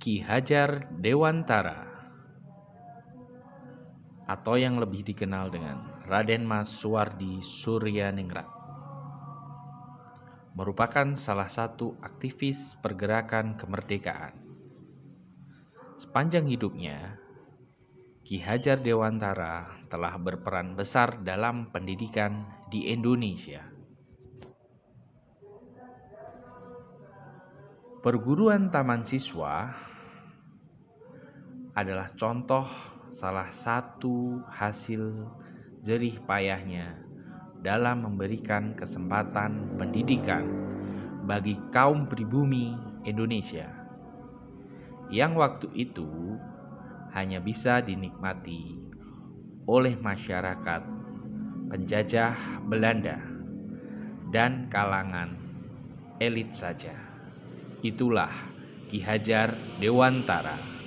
Ki Hajar Dewantara atau yang lebih dikenal dengan Raden Mas Suwardi Suryaningrat merupakan salah satu aktivis pergerakan kemerdekaan. Sepanjang hidupnya, Ki Hajar Dewantara telah berperan besar dalam pendidikan di Indonesia. Perguruan Taman Siswa adalah contoh salah satu hasil jerih payahnya dalam memberikan kesempatan pendidikan bagi kaum pribumi Indonesia yang waktu itu hanya bisa dinikmati oleh masyarakat penjajah Belanda dan kalangan elit saja. Itulah Ki Hajar Dewantara.